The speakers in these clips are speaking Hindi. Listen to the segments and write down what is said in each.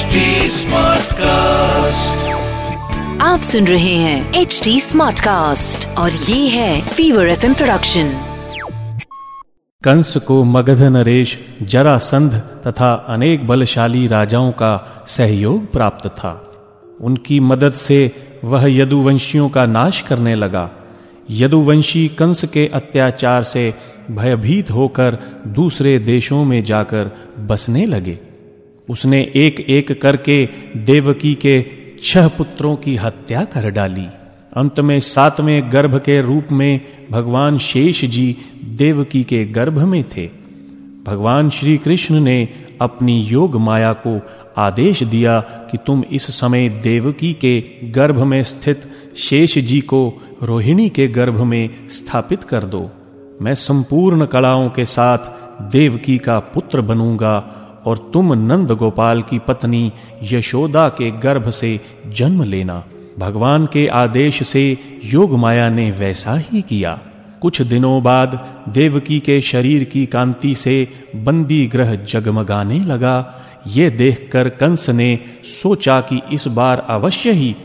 HD Smartcast. आप सुन रहे हैं एच डी स्मार्ट कास्ट और ये है फीवर एफ़ प्रोडक्शन कंस को मगध नरेश जरासंध तथा अनेक बलशाली राजाओं का सहयोग प्राप्त था। उनकी मदद से वह यदुवंशियों का नाश करने लगा। यदुवंशी कंस के अत्याचार से भयभीत होकर दूसरे देशों में जाकर बसने लगे। उसने एक एक करके देवकी के छह पुत्रों की हत्या कर डाली। अंत में सातवें गर्भ के रूप में भगवान शेष जी देवकी के गर्भ में थे। भगवान श्री कृष्ण ने अपनी योग माया को आदेश दिया कि तुम इस समय देवकी के गर्भ में स्थित शेष जी को रोहिणी के गर्भ में स्थापित कर दो। मैं संपूर्ण कलाओं के साथ देवकी का पुत्र बनूँगा और तुम नंद गोपाल की पत्नी यशोदा के गर्भ से जन्म लेना। भगवान के आदेश से योग माया ने वैसा ही किया। कुछ दिनों बाद देवकी के शरीर की कांति से बंदी ग्रह जगमगाने लगा। ये देखकर कंस ने सोचा कि इस बार अवश्य ही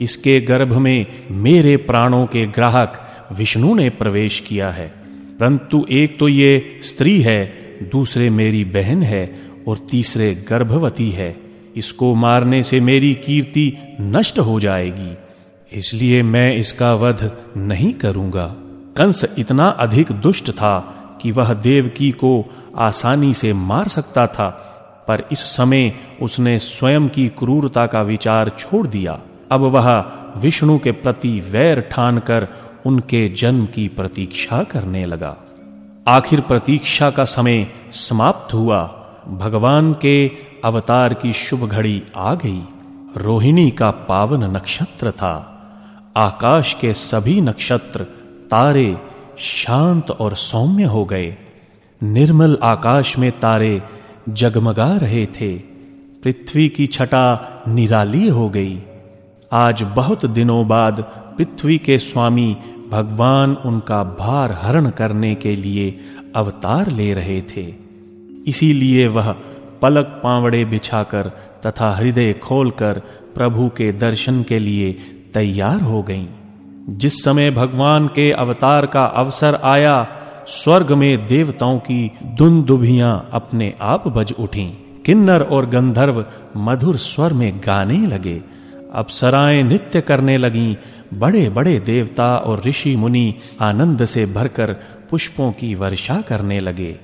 इसके गर्भ में मेरे प्राणों के ग्राहक विष्णु ने प्रवेश किया है। परंतु एक तो ये स्त्री है, दूसरे मेरी बहन है और तीसरे गर्भवती है, इसको मारने से मेरी कीर्ति नष्ट हो जाएगी, इसलिए मैं इसका वध नहीं करूँगा। कंस इतना अधिक दुष्ट था कि वह देवकी को आसानी से मार सकता था, पर इस समय उसने स्वयं की क्रूरता का विचार छोड़ दिया। अब वह विष्णु के प्रति वैर ठानकर उनके जन्म की प्रतीक्षा करने लगा। आखिर प्रतीक्षा का समय समाप्त हुआ। भगवान के अवतार की शुभ घड़ी आ गई। रोहिणी का पावन नक्षत्र था। आकाश के सभी नक्षत्र, तारे शांत और सौम्य हो गए। निर्मल आकाश में तारे जगमगा रहे थे। पृथ्वी की छटा निराली हो गई। आज बहुत दिनों बाद पृथ्वी के स्वामी भगवान उनका भार हरण करने के लिए अवतार ले रहे थे। इसीलिए वह पलक पावड़े बिछाकर तथा हृदय खोलकर प्रभु के दर्शन के लिए तैयार हो गईं। जिस समय भगवान के अवतार का अवसर आया, स्वर्ग में देवताओं की दुबियाँ अपने आप बज उठी। किन्नर और गंधर्व मधुर स्वर में गाने लगे। अप्सराएँ नृत्य करने लगीं। बड़े बड़े देवता और ऋषि मुनि आनंद से भरकर पुष्पों की वर्षा करने लगे।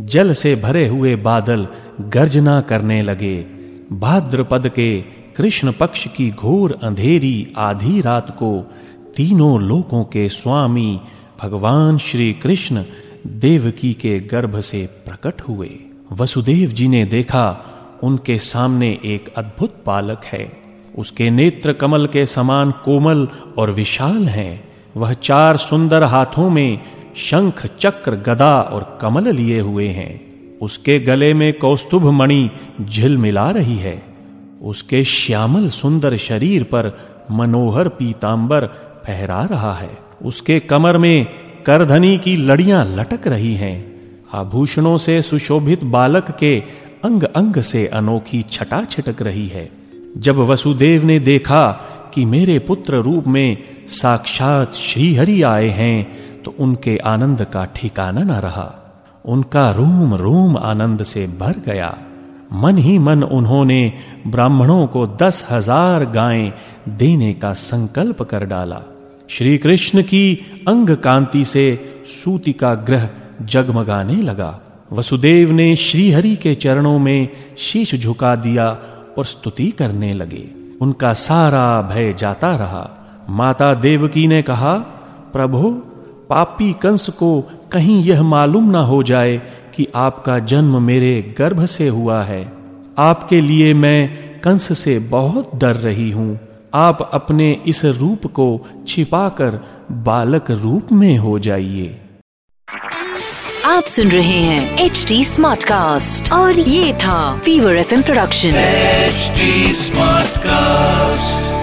जल से भरे हुए बादल गर्जना करने लगे। भाद्रपद के कृष्ण पक्ष की घोर अंधेरी आधी रात को तीनों लोकों के स्वामी भगवान श्री कृष्ण देवकी के गर्भ से प्रकट हुए। वसुदेव जी ने देखा, उनके सामने एक अद्भुत बालक है। उसके नेत्र कमल के समान कोमल और विशाल हैं। वह चार सुंदर हाथों में शंख चक्र गदा और कमल लिए हुए हैं। उसके गले में कौस्तुभ मणि झिलमिला रही है। उसके श्यामल सुंदर शरीर पर मनोहर पीतांबर फहरा रहा है। उसके कमर में करधनी की लड़ियाँ लटक रही हैं। आभूषणों से सुशोभित बालक के अंग अंग से अनोखी छटा छिटक रही है। जब वसुदेव ने देखा कि मेरे पुत्र रूप में साक्षात श्रीहरि आए हैं तो उनके आनंद का ठिकाना न रहा। उनका रूम रूम आनंद से भर गया। मन ही मन उन्होंने ब्राह्मणों को दस हज़ार गायें देने का संकल्प कर डाला। श्री कृष्ण की अंग कांति से सूति का ग्रह जगमगाने लगा। वसुदेव ने श्रीहरि के चरणों में शीश झुका दिया और स्तुति करने लगे। उनका सारा भय जाता रहा। माता देवकी ने कहा, प्रभु पापी कंस को कहीं यह मालूम ना हो जाए कि आपका जन्म मेरे गर्भ से हुआ है। आपके लिए मैं कंस से बहुत डर रही हूँ। आप अपने इस रूप को छिपाकर बालक रूप में हो जाइए। आप सुन रहे हैं एच डी स्मार्ट कास्ट और ये था Fever FM production H smart Smartcast.